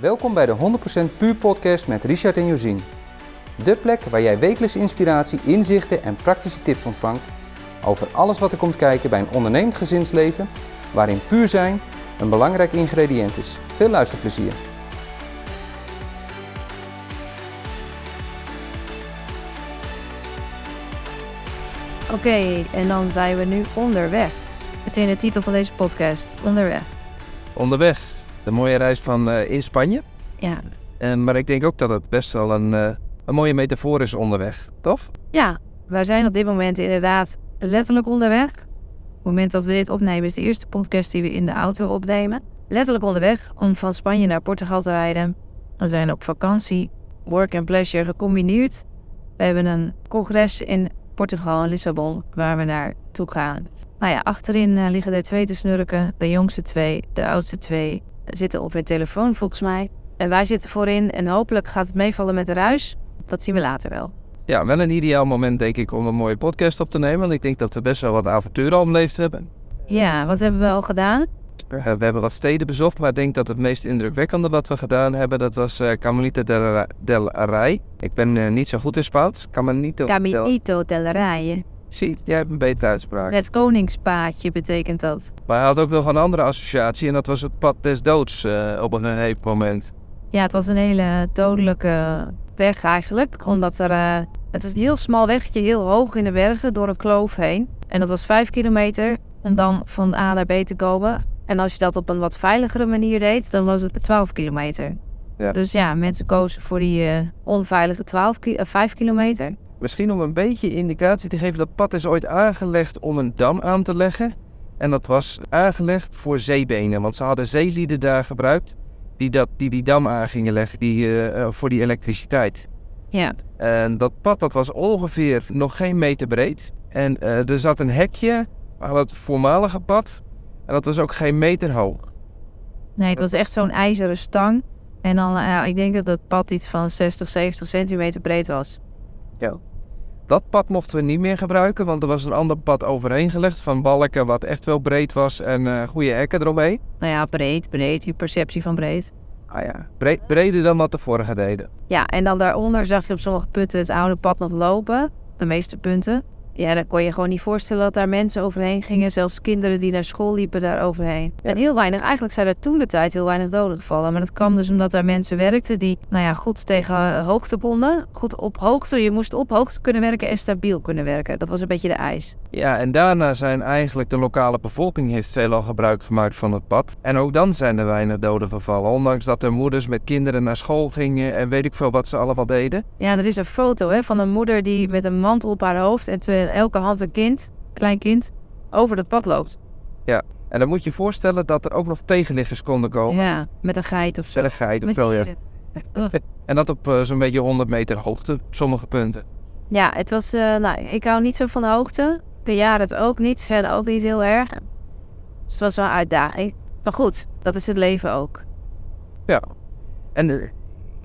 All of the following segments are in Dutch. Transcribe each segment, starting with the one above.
Welkom bij de 100% Puur Podcast met Richard en Josien. De plek waar jij wekelijks inspiratie, inzichten en praktische tips ontvangt over alles wat er komt kijken bij een ondernemend gezinsleven, waarin puur zijn een belangrijk ingrediënt is. Veel luisterplezier. Oké, en dan zijn we nu onderweg. Meteen de titel van deze podcast, onderweg. Onderweg. De mooie reis van eh, in Spanje. Ja, En, maar ik denk ook dat het best wel een, eh, een mooie metafoor is onderweg, toch? ja, wij zijn op dit moment inderdaad letterlijk onderweg. Op het moment dat we dit opnemen is de eerste podcast die we in de auto opnemen. Letterlijk onderweg om van Spanje naar Portugal te rijden. We zijn op vakantie, work and pleasure gecombineerd. We hebben een congres in Portugal in Lissabon waar we naartoe gaan. Nou ja, achterin eh, liggen er twee te snurken. De jongste twee, de oudste twee zitten op hun telefoon volgens mij. En wij zitten voorin en hopelijk gaat het meevallen met de ruis. Dat zien we later wel. Ja, wel een ideaal moment denk ik om een mooie podcast op te nemen. Want ik denk dat we best wel wat avonturen al beleefd hebben. Ja, wat hebben we al gedaan? We hebben wat steden bezocht, maar ik denk dat het meest indrukwekkende wat we gedaan hebben, dat was eh Caminito del, Ra- del Rey. Ik ben eh, niet zo goed in Spaans. Caminito del... Caminito del Rey. Zie, jij hebt een betere uitspraak. Het koningspaadje betekent dat. Maar hij had ook nog een andere associatie en dat was het pad des doods eh, op een gegeven moment. Ja, het was een hele dodelijke weg eigenlijk. Omdat er... eh, het is een heel smal weggetje, heel hoog in de bergen, door een kloof heen. En dat was vijf kilometer om dan van A naar B te komen. En als je dat op een wat veiligere manier deed, dan was het 12 kilometer. Ja. Dus ja, mensen kozen voor die eh, onveilige 12 ki- eh, 5 kilometer. Misschien om een beetje indicatie te geven, dat pad is ooit aangelegd om een dam aan te leggen. En dat was aangelegd voor zeebenen, want ze hadden zeelieden daar gebruikt die dat, die, die dam aan gingen leggen die, eh, eh, voor die elektriciteit. Ja. En dat pad dat was ongeveer nog geen meter breed. En eh, er zat een hekje aan het voormalige pad en dat was ook geen meter hoog. Nee, het was echt zo'n ijzeren stang. En dan, ja, ik denk dat het pad iets van 60, 70 centimeter breed was. Dat pad mochten we niet meer gebruiken, want er was een ander pad overheen gelegd van balken wat echt wel breed was en eh, goede hekken eromheen. Nou ja, breed, breed, je perceptie van breed. Ah ja, bre- breder dan wat de vorige deden. Ja, en dan daaronder zag je op sommige punten het oude pad nog lopen. De meeste punten. Ja, dan kon je gewoon niet voorstellen dat daar mensen overheen gingen. Zelfs kinderen die naar school liepen daar overheen. Ja. En heel weinig, eigenlijk zijn er toen de tijd heel weinig doden gevallen. Maar dat kwam dus omdat daar mensen werkten die, nou ja, goed tegen eh, hoogte bonden. Goed op hoogte. Je moest op hoogte kunnen werken en stabiel kunnen werken. Dat was een beetje de eis. Ja, en daarna zijn eigenlijk de lokale bevolking heeft veelal gebruik gemaakt van het pad. En ook dan zijn er weinig doden gevallen, ondanks dat er moeders met kinderen naar school gingen en weet ik veel wat ze allemaal deden. Ja, er is een foto hè, van een moeder die met een mantel op haar hoofd en twee- elke hand een kind, klein kind, over het pad loopt. En dan moet je je voorstellen dat er ook nog tegenliggers konden komen. Ja, met een geit of zo. Zelligheid of Met zo, ja. En dat op eh, zo'n beetje 100 meter hoogte, op sommige punten. Ja, het was, eh, nou, ik hou niet zo van de hoogte. De jaren het ook niet, ze zijn ook niet heel erg. Dus het was wel een uitdaging. Maar goed, dat is het leven ook. Ja. En eh,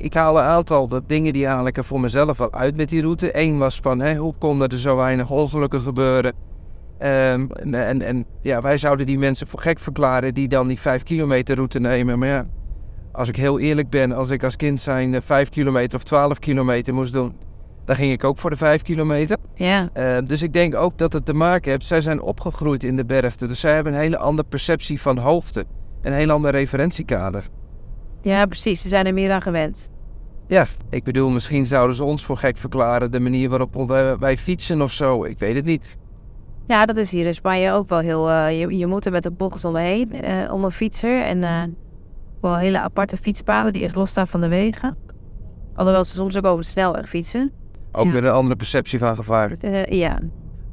ik haal een aantal dingen die haal ik er voor mezelf wel uit met die route. Eén was van, hè, hoe konden er zo weinig ongelukken gebeuren? Ehm, en, en, en ja, wij zouden die mensen voor gek verklaren die dan die 5 kilometer route nemen. Maar ja, als ik heel eerlijk ben, als ik als kind zijn eh, 5 kilometer of 12 kilometer moest doen, dan ging ik ook voor de 5 kilometer. Ja, Eh, dus ik denk ook dat het te maken heeft. Zij zijn opgegroeid in de bergte. Dus zij hebben een hele andere perceptie van hoogte. Een heel ander referentiekader. Ja, precies. Ze zijn er meer aan gewend. Ja, ik bedoel, misschien zouden ze ons voor gek verklaren. De manier waarop wij, wij fietsen of zo. Ik weet het niet. Ja, dat is hier in Spanje ook wel heel... eh, je, je moet er met een bocht omheen, eh, om een fietser. En eh, wel hele aparte fietspaden die echt losstaan van de wegen. Alhoewel ze soms ook over de snelweg fietsen. Ook Ja. met een andere perceptie van gevaar. Ja,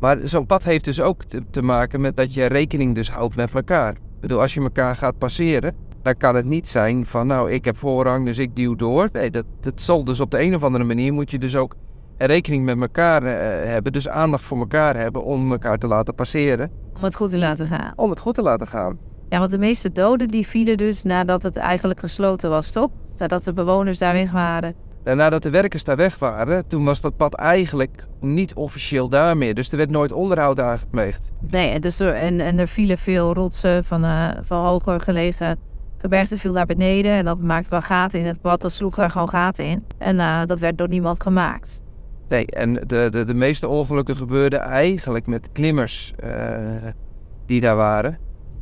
Maar zo'n pad heeft dus ook te, te maken met dat je rekening dus houdt met elkaar. Ik bedoel, als je elkaar gaat passeren, dan kan het niet zijn van nou, ik heb voorrang, dus ik duw door. Nee, dat, dat zal dus op de een of andere manier moet je dus ook rekening met elkaar eh, hebben. Dus aandacht voor elkaar hebben om elkaar te laten passeren. om het goed te laten gaan. Om het goed te laten gaan. Ja, want de meeste doden die vielen dus nadat het eigenlijk gesloten was, toch? Nadat de bewoners daar weg waren. En nadat de werkers daar weg waren, toen was dat pad eigenlijk niet officieel daar meer. Dus er werd nooit onderhoud aangepleegd. Nee, en, dus er, en, en er vielen veel rotsen van, eh, van hoger gelegen gebergte viel naar beneden en dat maakte wel gaten in het pad. Dat sloeg er gewoon gaten in. En eh, dat werd door niemand gemaakt. Nee, en de, de, de meeste ongelukken gebeurden eigenlijk met klimmers eh, die daar waren.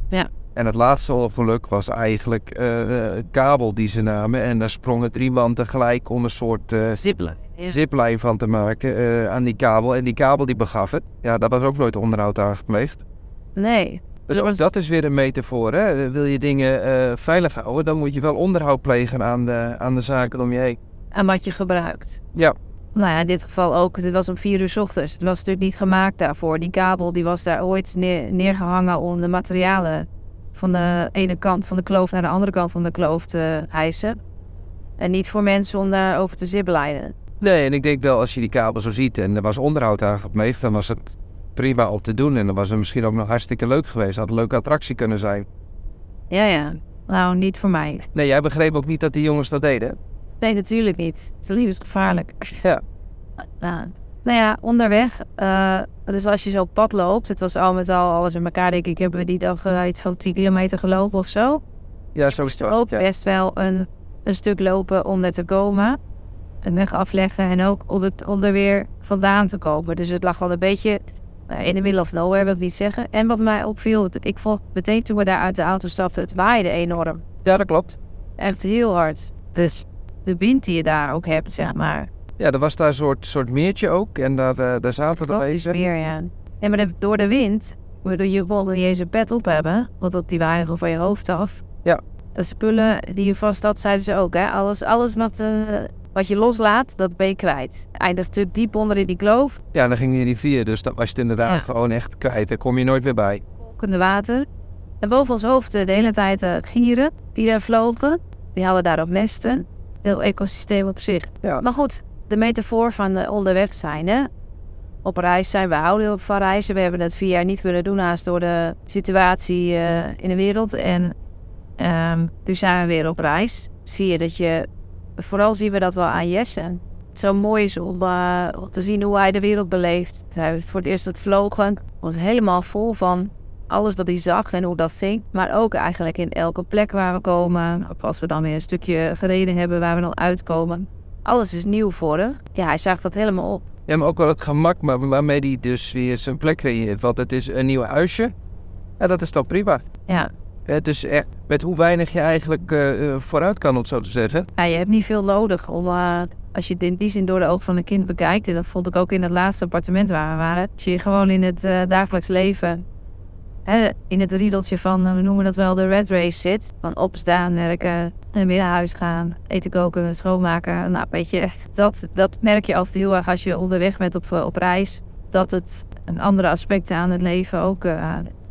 Ja. En het laatste ongeluk was eigenlijk eh, een kabel die ze namen. En daar sprongen drie man tegelijk om een soort eh. Ja. ziplijn van te maken eh, aan die kabel. En die kabel die begaf het. Ja, daar was ook nooit onderhoud aan gepleegd. Nee. Dus ook dat is weer een metafoor. Hè? Wil je dingen eh, veilig houden, dan moet je wel onderhoud plegen aan de, aan de zaken om je heen. En wat je gebruikt. Ja. Nou ja, in dit geval ook. Het was om vier uur 's ochtends. Het was natuurlijk niet gemaakt daarvoor. Die kabel die was daar ooit neer- neergehangen om de materialen van de ene kant van de kloof naar de andere kant van de kloof te hijsen. En niet voor mensen om daarover te zippelijnen. Nee, en ik denk wel als je die kabel zo ziet en er was onderhoud aan gepleegd, dan was het prima om te doen. En dan was het misschien ook nog hartstikke leuk geweest. Had een leuke attractie kunnen zijn. Ja, ja. Nou, niet voor mij. Nee, jij begreep ook niet dat die jongens dat deden. Nee, natuurlijk niet. Het is levensgevaarlijk. Ja. Ja. Nou ja, onderweg. eh, dus als je zo op pad loopt, het was al met al alles in elkaar, denk ik, hebben we die dag eh, iets van 10 kilometer gelopen of zo. Ja, zo is Dus het. ook Ja. best wel een, een stuk lopen om er te komen. Een weg afleggen en ook om, het, om er weer vandaan te komen. Dus het lag wel een beetje in de middle of nowhere, wil ik niet zeggen. En wat mij opviel, ik vond meteen toen we daar uit de auto stapten, het waaide enorm. ja, dat klopt. Echt heel hard. Dus de wind die je daar ook hebt, zeg maar. Ja, er was daar een soort, soort meertje ook. En daar, eh, daar zaten is even. meer, ja. Nee, maar de- door de wind, waardoor je kon niet eens een pet op hebben, want dat die waren gewoon van je hoofd af. Ja. De spullen die je vast had, zeiden ze ook, hè. Alles, alles wat, eh, wat je loslaat, dat ben je kwijt. Eindigt natuurlijk diep onder in die kloof, Ja, dan ging die rivier. Dus dan was je het inderdaad Ja. gewoon echt kwijt. Daar kom je nooit weer bij. kolkende water. En boven ons hoofd eh, de hele tijd eh, gieren die daar vlogen. Die hadden daar ook nesten. Heel ecosysteem op zich. Ja. Maar goed, de metafoor van eh, onderweg zijn, hè. Op reis zijn, we houden heel van reizen. We hebben het vier jaar niet kunnen doen, haast door de situatie in de wereld. En ehm toen zijn we weer op reis. Zie je dat je, vooral zien we dat wel aan Jesse. Het zo mooi is om, eh, om te zien hoe hij de wereld beleeft. Hij voor het eerst het vlogen, was helemaal vol van alles wat hij zag en hoe dat ging. Maar ook eigenlijk in elke plek waar we komen. Of als we dan weer een stukje gereden hebben waar we dan uitkomen. Alles is nieuw voor hem. Ja, hij zag dat helemaal op. Ja, maar ook wel het gemak maar waarmee hij dus weer zijn plek creëert. Want het is een nieuw huisje. Ja, dat is toch prima. Ja. Is echt met hoe weinig je eigenlijk eh, eh, vooruit kan, om zo te zeggen. Ja, je hebt niet veel nodig om, eh, als je het in die zin door de ogen van een kind bekijkt, en dat vond ik ook in het laatste appartement waar we waren, als je gewoon in het dagelijks leven, hè, in het riedeltje van, we noemen dat wel de red race zit, van opstaan, werken, naar huis gaan, eten koken, schoonmaken, nou weet je, dat, dat merk je altijd heel erg als je onderweg bent op, op reis, dat het een andere aspecten aan het leven ook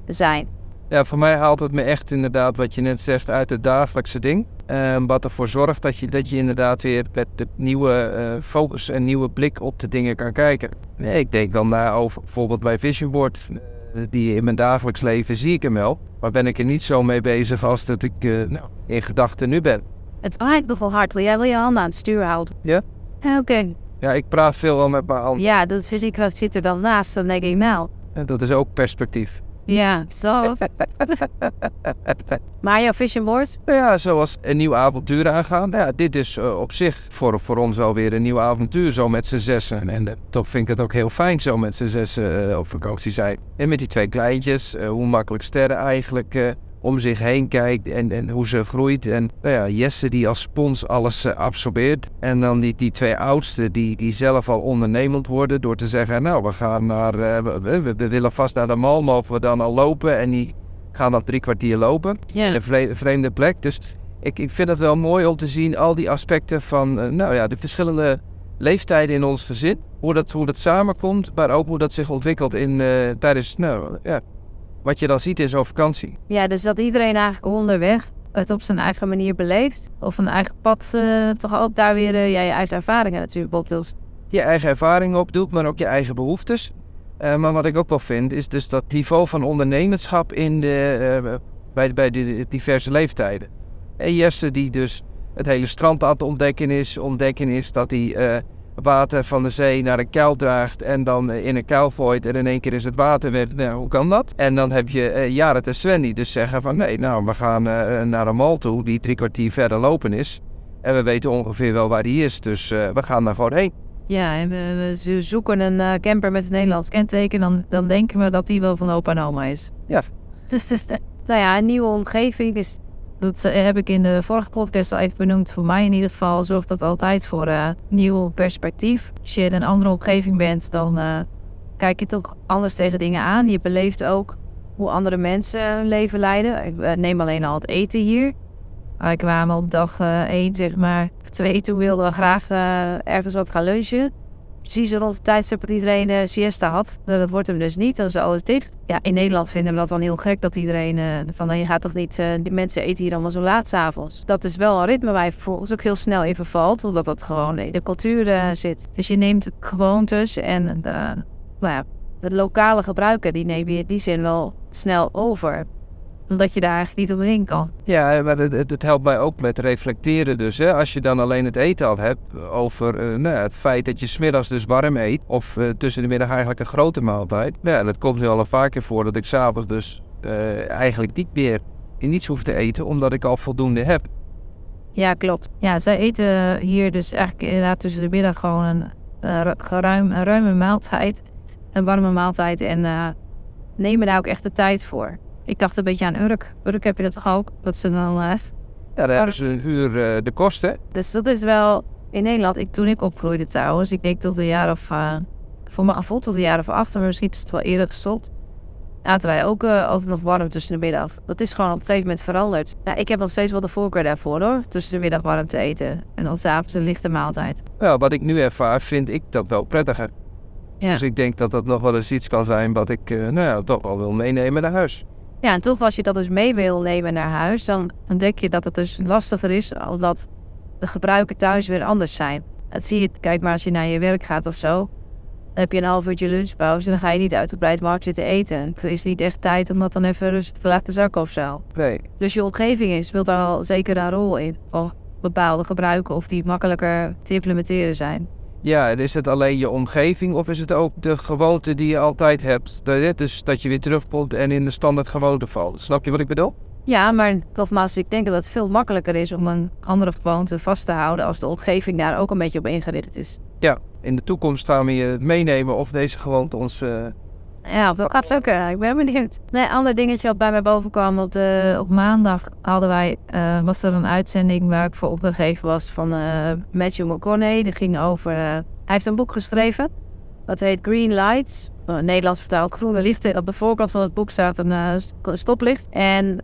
zijn. Ja, voor mij haalt het me echt inderdaad wat je net zegt uit het dagelijkse ding. Ehm, wat ervoor zorgt dat je, dat je inderdaad weer met de nieuwe eh, focus en nieuwe blik op de dingen kan kijken. Nee, ik denk wel na over bijvoorbeeld bij Vision Board. eh, die in mijn dagelijks leven zie ik hem wel. Maar ben ik er niet zo mee bezig als dat ik eh, nou, in gedachten nu ben. Het waait nogal hard, wil jij wel je handen aan het stuur houden? Ja. Oké. Ja, ik praat veel wel met mijn hand. Ja, dat fysiek zit er dan naast. Dan denk ik, nou, En dat is ook perspectief. Ja, zo. maar jouw vision board? Ja, zoals een nieuw avontuur aangaan. Ja, dit is eh, op zich voor, voor ons wel weer een nieuw avontuur, zo met z'n zessen. En eh, toch vind ik het ook heel fijn zo met z'n zessen eh, op vakantie zijn. En met die twee kleintjes, hoe makkelijk Sterren eigenlijk om zich heen kijkt en, en hoe ze groeit. En nou ja, Jesse die als spons alles eh, absorbeert. En dan die, die twee oudsten die, die zelf al ondernemend worden door te zeggen... nou, we gaan naar, eh, we, willen vast naar de mal, mogen we dan al lopen? En die gaan dan drie kwartier lopen Ja. een vre- vreemde plek. Dus ik, ik vind het wel mooi om te zien al die aspecten van eh, nou ja, de verschillende leeftijden in ons gezin. Hoe dat, hoe dat samenkomt, maar ook hoe dat zich ontwikkelt in, tijdens nou, ja, wat je dan ziet in zo'n vakantie. Ja, dus dat iedereen eigenlijk onderweg het op zijn eigen manier beleeft. Of een eigen pad, eh, toch ook daar weer eh, ja, je eigen ervaringen natuurlijk op doet. Je eigen ervaringen opdoet, maar ook je eigen behoeftes. Eh, maar wat ik ook wel vind, is dus dat niveau van ondernemerschap in de, bij, bij de diverse leeftijden. En Jesse die dus het hele strand aan het ontdekken is, ontdekken is dat hij water van de zee naar een kuil draagt en dan eh, in een kuil gooit en in één keer is het water weg. Nou, hoe kan dat? En dan heb je uh, Jared en Sven die dus zeggen van nee, nou we gaan uh, naar een mal toe die drie kwartier verder lopen is. En we weten ongeveer wel waar die is, dus uh, we gaan daar gewoon heen. Ja, en we, we zoeken een uh, camper met een Nederlands kenteken, dan, dan denken we dat die wel van opa en oma is. Ja. nou ja, een nieuwe omgeving is dat heb ik in de vorige podcast al even benoemd. Voor mij in ieder geval zorgt dat altijd voor uh, nieuw perspectief. Als je in een andere omgeving bent, dan uh, kijk je toch anders tegen dingen aan. Je beleeft ook hoe andere mensen hun leven leiden. Ik neem alleen al het eten hier. Wij kwamen op dag 1, zeg maar, 2, toen wilden we graag ergens wat gaan lunchen precies rond de tijdstip dat iedereen uh, siesta had. Dat wordt hem dus niet, dan is alles dicht. Ja, in Nederland vinden we dat dan heel gek dat iedereen uh, van je gaat toch niet, uh, die mensen eten hier allemaal zo laat s'avonds. Dat is wel een ritme waar je vervolgens ook heel snel in vervalt, omdat dat gewoon in de cultuur zit. Dus je neemt gewoontes en nou ja, de lokale gebruiken, die neem je in die zin wel snel over omdat je daar eigenlijk niet omheen kan. Ja, maar het, het, helpt mij ook met reflecteren dus. Hè. Als je dan alleen het eten al hebt over uh, nou, het feit dat je smiddags dus warm eet. Of uh, tussen de middag eigenlijk een grote maaltijd. Ja, dat komt nu al een paar keer voor dat ik s'avonds dus uh, eigenlijk niet meer niets hoef te eten. Omdat ik al voldoende heb. Ja, klopt. Ja, zij eten hier dus eigenlijk inderdaad tussen de middag gewoon een, ruim, een ruime maaltijd. Een warme maaltijd. En nemen daar ook echt de tijd voor. Ik dacht een beetje aan Urk. Urk heb je dat toch ook? Dat ze dan... Uh, ja, daar hebben ze huur uh, de kosten. Dus dat is wel... In Nederland, ik, toen ik opgroeide trouwens, ik denk tot een jaar of... Uh, voor mijn gevoel tot een jaar of acht, maar misschien is het wel eerder gestopt. Aten wij ook altijd nog warm tussen de middag. Dat is gewoon op een gegeven moment veranderd. Ja, ik heb nog steeds wel de voorkeur daarvoor hoor. Tussen de middag warm te eten. En dan s'avonds een lichte maaltijd. Ja, wat ik nu ervaar, vind ik dat wel prettiger. Ja. Dus ik denk dat dat nog wel eens iets kan zijn wat ik nou ja, toch wel wil meenemen naar huis. Ja, en toch als je dat dus mee wil nemen naar huis, dan ontdek je dat het dus lastiger is, omdat de gebruiken thuis weer anders zijn. Dat zie je, kijk maar als je naar je werk gaat of zo, dan heb je een half uurtje lunchpauze en dan ga je niet uitgebreid markt zitten eten. Er is niet echt tijd om dat dan even rustig te laten zakken of zo. Nee. Dus je omgeving is, speelt daar wel zeker een rol in. Of bepaalde gebruiken of die makkelijker te implementeren zijn. Ja, is het alleen je omgeving of is het ook de gewoonte die je altijd hebt? Dus dat je weer terugkomt en in de standaard gewoonte valt. Snap je wat ik bedoel? Ja, maar nogmaals, ik denk dat het veel makkelijker is om een andere gewoonte vast te houden als de omgeving daar ook een beetje op ingericht is. Ja, in de toekomst gaan we je meenemen of deze gewoonte ons uh, ja, dat gaat lukken. Ik ben benieuwd. Nee, ander dingetje wat bij mij boven kwam. Op, de, op maandag hadden wij, uh, was er een uitzending waar ik voor opgegeven was van uh, Matthew McConaughey. Die ging over... Uh, hij heeft een boek geschreven. Dat heet Green Lights. Nederlands vertaald Groene Lichten. Op de voorkant van het boek staat een stoplicht. En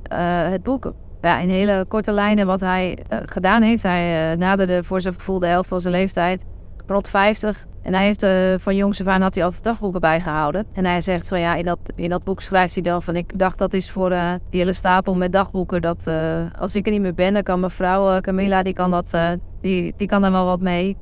het boek ja, in hele korte lijnen wat hij gedaan heeft. Hij naderde voor zijn gevoel de helft van zijn leeftijd. Rond 50 en hij heeft uh, van jongs af had hij altijd dagboeken bijgehouden. En hij zegt van ja, in dat, in dat boek schrijft hij dan van ik dacht dat is voor uh, die hele stapel met dagboeken. Dat uh, als ik er niet meer ben, dan kan mevrouw Camilla, die kan, dat, die, die kan daar wel wat mee.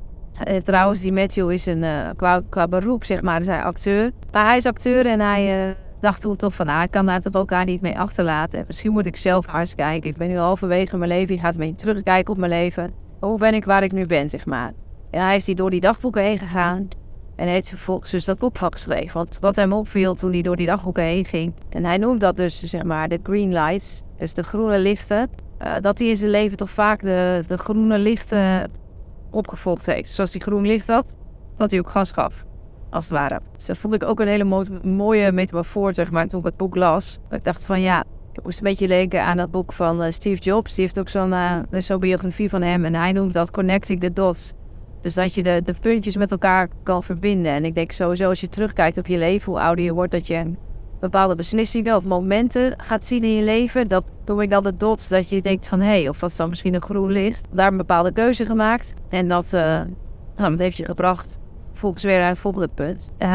trouwens, die Matthew is een, qua, qua beroep zeg maar, is hij acteur. Maar hij is acteur en hij dacht toen toch van nou, ik kan daar toch elkaar niet mee achterlaten. En misschien moet ik zelf eens kijken. Ik ben nu halverwege mijn leven, ik ga een terugkijken op mijn leven. Hoe ben ik waar ik nu ben, zeg maar. En hij is die door die dagboeken heen gegaan. En heeft vervolgens dus dat boek geschreven. Want wat hem opviel toen hij door die dagboeken heen ging. En hij noemt dat dus zeg maar de green lights. Dus de groene lichten. Uh, dat hij in zijn leven toch vaak de, de groene lichten opgevolgd heeft. Zoals hij groen licht had, dat hij ook gas gaf. Als het ware. Dus dat vond ik ook een hele mo mooie metafoor, zeg maar, toen ik het boek las. Ik dacht van ja, ik moest een beetje denken aan dat boek van uh, Steve Jobs. Die heeft ook zo'n uh, biografie van hem. En hij noemt dat Connecting the Dots. Dus dat je de, de puntjes met elkaar kan verbinden. En ik denk sowieso als je terugkijkt op je leven, hoe ouder je wordt, dat je bepaalde beslissingen of momenten gaat zien in je leven. Dat noem ik dan de dots. Dat je denkt van hé, hey, of dat is dan misschien een groen licht. Daar een bepaalde keuze gemaakt. En dat, uh, heeft je gebracht. Volgens weer naar het volgende punt. Um,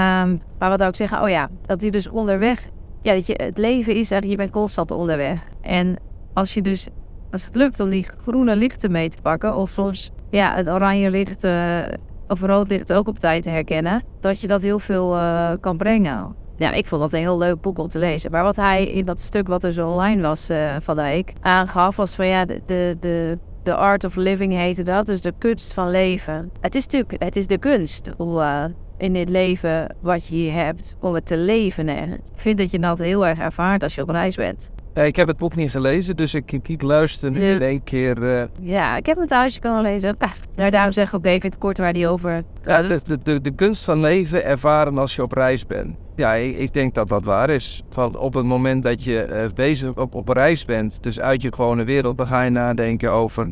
maar wat zou ik zeggen? Oh ja, dat je dus onderweg. Ja, dat je, het leven is eigenlijk, je bent constant onderweg. En als je dus, als het lukt om die groene lichten mee te pakken, of soms ja, het oranje licht uh, of rood licht ook op tijd herkennen, dat je dat heel veel uh, kan brengen. Ja, ik vond dat een heel leuk boek om te lezen. Maar wat hij in dat stuk wat er zo online was uh, van week aangaf, was van ja, de, de, de Art of Living heette dat, dus de kunst van leven. Het is natuurlijk, het is de kunst om eh, in dit leven wat je hier hebt, om het te leven. En ik vind dat je dat heel erg ervaart als je op reis bent. Ja, ik heb het boek niet gelezen, dus ik, ik, ik luister nu in één keer. eh, Ja, ik heb hem thuis, wel lezen. Ah, daar, daarom zeg ik ook even in het kort waar die over ja, de, de, de, de kunst van leven ervaren als je op reis bent. Ja, ik, ik denk dat dat waar is. Want op het moment dat je eh, bezig op, op reis bent, dus uit je gewone wereld, dan ga je nadenken over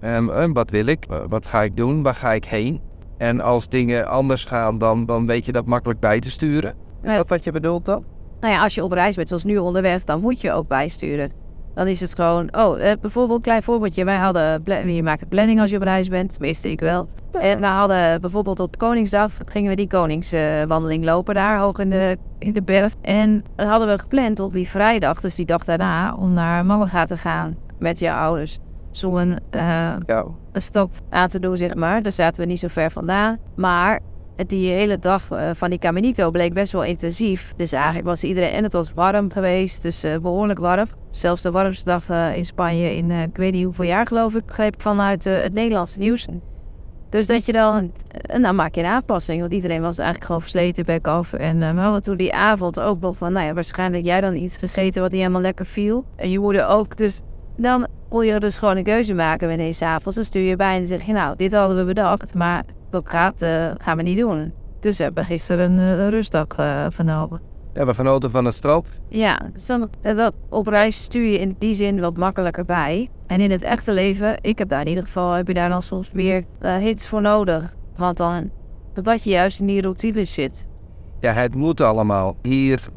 ehm, eh, wat wil ik, Eh, wat ga ik doen, waar ga ik heen. En als dingen anders gaan, dan, dan weet je dat makkelijk bij te sturen. Is Ja. dat wat je bedoelt dan? Nou ja, als je op reis bent, zoals nu onderweg, dan moet je ook bijsturen. Dan is het gewoon, oh, eh, bijvoorbeeld, klein voorbeeldje. Wij hadden, je maakt een planning als je op reis bent, tenminste ik wel. En we hadden bijvoorbeeld op Koningsdag, gingen we die Koningswandeling lopen daar, hoog in de, in de berg. En dat hadden we gepland op die vrijdag, dus die dag daarna, om naar Malaga te gaan met je ouders. Zo een, eh, Ja. een stad aan te doen, zeg maar. Daar zaten we niet zo ver vandaan. Maar die hele dag eh, van die Caminito bleek best wel intensief. Dus eigenlijk was iedereen... En het was warm geweest, dus eh, behoorlijk warm. Zelfs de warmste dag eh, in Spanje in, ik weet niet hoeveel jaar geloof ik, begreep vanuit het Nederlandse nieuws. Dus dat je dan, en dan maak je een aanpassing, want iedereen was eigenlijk gewoon versleten bek af. En we hadden toen die avond ook nog van, nou ja, waarschijnlijk jij dan iets gegeten wat niet helemaal lekker viel. En je moeder ook, dus dan moet je dus gewoon een keuze maken wanneer je avonds. Dan stuur je bij en zeg je, nou, dit hadden we bedacht, maar dat gaat, eh, gaan we niet doen. Dus we hebben gisteren een, eh, een rustdag eh genomen. Ja, we genoten van het strand. Ja, dus dan, dat, op reis stuur je in die zin wat makkelijker bij. En in het echte leven, ik heb daar in ieder geval, heb je daar dan soms meer hits voor nodig. Want dan, omdat je juist in die routine zit. Ja, het moet allemaal. Hier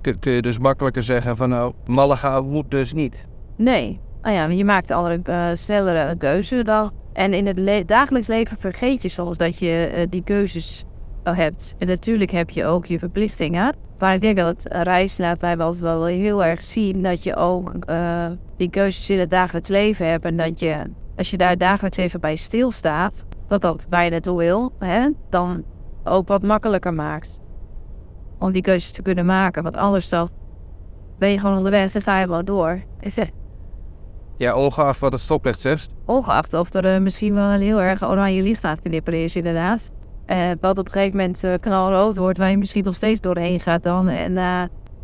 kun kun je dus makkelijker zeggen van nou, Malaga moet dus niet. Nee, nou ja, je maakt andere, eh, snellere keuze dan. En in het dagelijks leven vergeet je soms dat je eh, die keuzes al hebt. En natuurlijk heb je ook je verplichtingen. Maar ik denk dat het reis laat mij wel, wel heel erg zien dat je ook eh, die keuzes in het dagelijks leven hebt. En dat je, als je daar dagelijks even bij stilstaat, dat dat waar je wil, hè, dan ook wat makkelijker maakt. Om die keuzes te kunnen maken. Want anders dan ben je gewoon onderweg en ga je gewoon door. Ja, ongeacht wat het stoplicht zegt. Ongeacht of er eh, misschien wel een heel erg oranje licht aan het knipperen is, inderdaad. Eh, wat op een gegeven moment eh, knalrood wordt, waar je misschien nog steeds doorheen gaat dan. En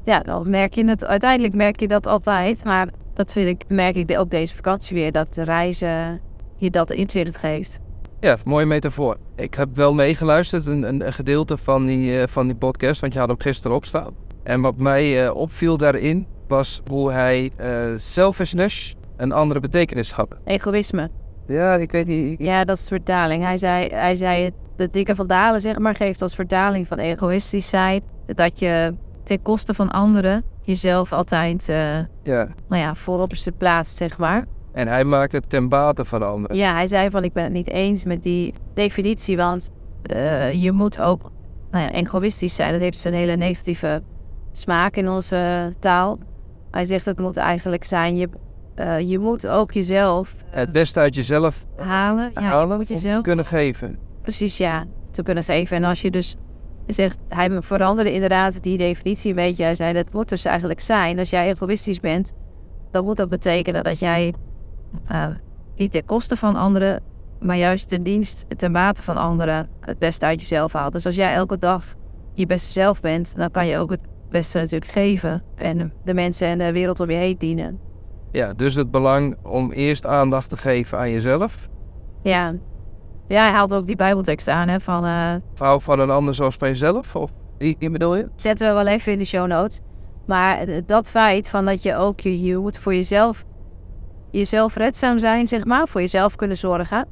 ja, dan merk je het. Uiteindelijk merk je dat altijd. Maar dat vind ik, merk ik ook deze vakantie weer, dat de reizen je dat inzicht geeft. Ja, mooie metafoor. Ik heb wel meegeluisterd, een, een, een gedeelte van die, van die podcast, want je had hem gisteren opstaan. En wat mij opviel daarin, was hoe hij selfishness een andere betekenis. Egoïsme. Ja, ik weet niet. ik- Ja, dat is vertaling. Hij zei, hij zei het, de dikke van Dalen, zeg maar, geeft als vertaling van egoïstisch zijn. Dat je ten koste van anderen jezelf altijd eh, ja. nou ja, vooropperste plaatst, zeg maar. En hij maakt het ten bate van de anderen. Ja, hij zei van ik ben het niet eens met die definitie, want eh, je moet ook nou ja, egoïstisch zijn. Dat heeft een hele negatieve smaak in onze taal. Hij zegt dat moet eigenlijk zijn, je, eh, je moet ook jezelf eh, Het beste uit jezelf halen. Ja, je halen moet om jezelf te kunnen geven. precies ja, te kunnen geven. En als je dus zegt, hij veranderde inderdaad die definitie een beetje. Hij zei dat moet dus eigenlijk zijn, als jij egoïstisch bent, dan moet dat betekenen dat jij eh, niet ten koste van anderen, maar juist ten dienst, ten bate van anderen het beste uit jezelf haalt. Dus als jij elke dag je beste zelf bent, dan kan je ook het beste natuurlijk geven en de mensen en de wereld om je heen dienen. Ja, dus het belang om eerst aandacht te geven aan jezelf. Ja, ja hij haalt ook die bijbeltekst aan hè, van... Hou van een ander zoals van jezelf. Of die, die bedoel je? zetten we wel even in de show notes. Maar eh, dat feit van dat je ook je, je moet voor jezelf, jezelf redzaam zijn, zeg maar, voor jezelf kunnen zorgen.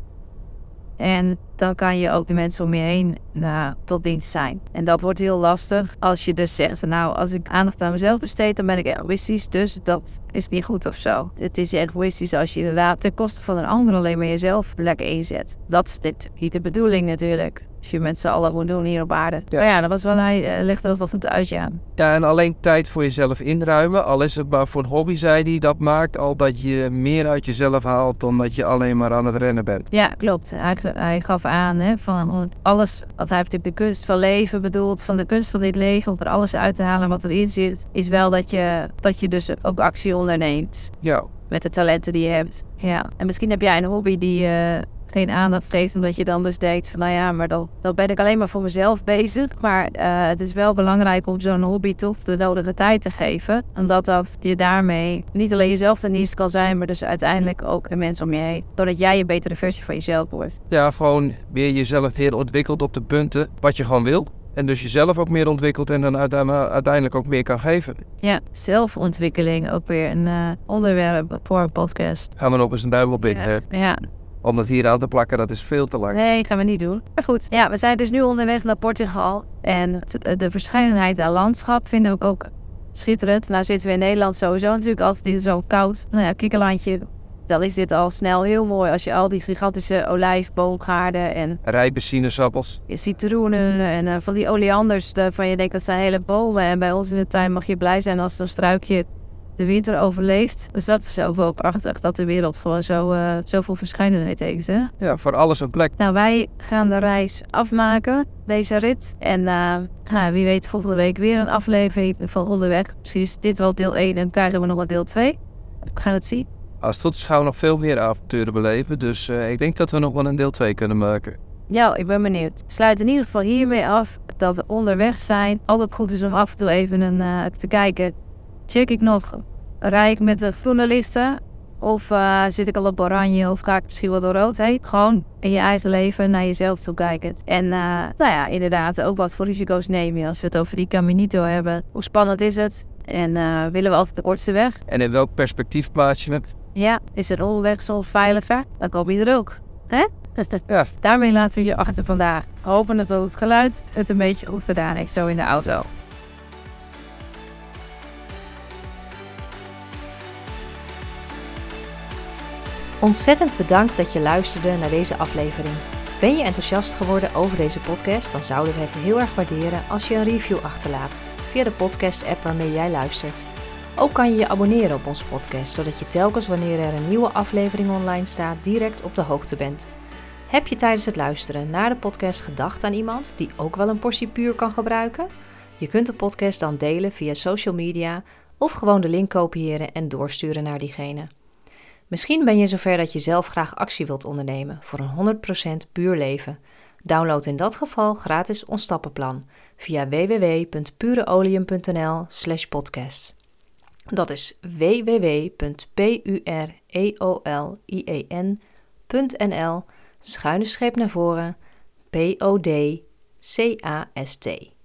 En dan kan je ook de mensen om je heen nou, tot dienst zijn. En dat wordt heel lastig als je dus zegt van nou, als ik aandacht aan mezelf besteed, dan ben ik egoïstisch. Dus dat is niet goed of zo. Het is egoïstisch als je inderdaad ten koste van een ander alleen maar jezelf lekker inzet. Dat is dit, niet de bedoeling natuurlijk. Als je met z'n allen moet doen hier op aarde. Ja. Maar ja, dat was wel, hij eh, legde dat wel goed uit, ja. Ja, en alleen tijd voor jezelf inruimen. Al is het maar voor een hobby, zei hij. Dat maakt al dat je meer uit jezelf haalt dan dat je alleen maar aan het rennen bent. Ja, klopt. Hij, hij gaf aan hè, van alles, wat hij heeft natuurlijk de kunst van leven bedoeld, van de kunst van dit leven, om er alles uit te halen wat erin zit, is wel dat je, dat je dus ook actie onderneemt. Ja, met de talenten die je hebt. Ja. En misschien heb jij een hobby die uh, geen aandacht geeft, omdat je dan dus denkt van nou ja, maar dan, dan ben ik alleen maar voor mezelf bezig. Maar uh, het is wel belangrijk om zo'n hobby toch de nodige tijd te geven. Omdat dat je daarmee niet alleen jezelf ten dienste kan zijn, maar dus uiteindelijk ook de mensen om je heen. Doordat jij een betere versie van jezelf wordt. Ja, gewoon weer jezelf weer ontwikkeld op de punten wat je gewoon wil. En dus jezelf ook meer ontwikkelt en dan uiteindelijk ook meer kan geven. Ja, zelfontwikkeling ook weer een uh, onderwerp voor een podcast. Gaan we nog eens een duim op in. Ja. ja. Om dat hier aan te plakken, dat is veel te lang. Nee, gaan we niet doen. Maar goed, ja, we zijn dus nu onderweg naar Portugal. En de verscheidenheid aan landschap vinden we ook schitterend. Nou zitten we in Nederland sowieso natuurlijk altijd zo koud. Nou ja, kikkerlandje, dan is dit al snel heel mooi als je al die gigantische olijfboomgaarden en... Rijpe sinaasappels. Citroenen en uh, van die oleanders waarvan je denkt dat zijn hele bomen. En bij ons in de tuin mag je blij zijn als zo'n struikje de winter overleeft. Dus dat is ook wel prachtig dat de wereld gewoon zo, uh, zoveel verscheidenheid heeft. Hè? Ja, voor alles een plek. Nou, wij gaan de reis afmaken, deze rit. En uh, nou, wie weet volgende week weer een aflevering van onderweg. Misschien is dit wel deel 1 en krijgen we nog een deel 2. We gaan het zien. Als het goed is gaan we nog veel meer avonturen beleven. Dus uh, ik denk dat we nog wel een deel 2 kunnen maken. Ja, ik ben benieuwd. Sluit in ieder geval hiermee af dat we onderweg zijn. Altijd goed is om af en toe even een, te kijken. Check ik nog, rij ik met de groene lichten? Of uh, zit ik al op oranje of ga ik misschien wel door rood heen? Gewoon in je eigen leven naar jezelf toe kijken. En nou ja, inderdaad, ook wat voor risico's neem je als we het over die Caminito hebben. Hoe spannend is het? En willen we altijd de kortste weg? En in welk perspectief plaats je het? Ja, is het onderweg zo veiliger? Dan kom je er ook. Hè? Ja. Daarmee laten we je achter vandaag. Hopen dat het geluid het een beetje goed gedaan heeft zo in de auto. Ontzettend bedankt dat je luisterde naar deze aflevering. Ben je enthousiast geworden over deze podcast? Dan zouden we het heel erg waarderen als je een review achterlaat via de podcast-app waarmee jij luistert. Ook kan je je abonneren op onze podcast, zodat je telkens wanneer er een nieuwe aflevering online staat, direct op de hoogte bent. Heb je tijdens het luisteren naar de podcast gedacht aan iemand die ook wel een portie puur kan gebruiken? Je kunt de podcast dan delen via social media of gewoon de link kopiëren en doorsturen naar diegene. Misschien ben je zover dat je zelf graag actie wilt ondernemen voor een 100% puur leven. Download in dat geval gratis ons stappenplan via www.pureolium.nl/podcast. Dat is www.pureolien.nl schuine streep naar voren P-O-D-C-A-S-T.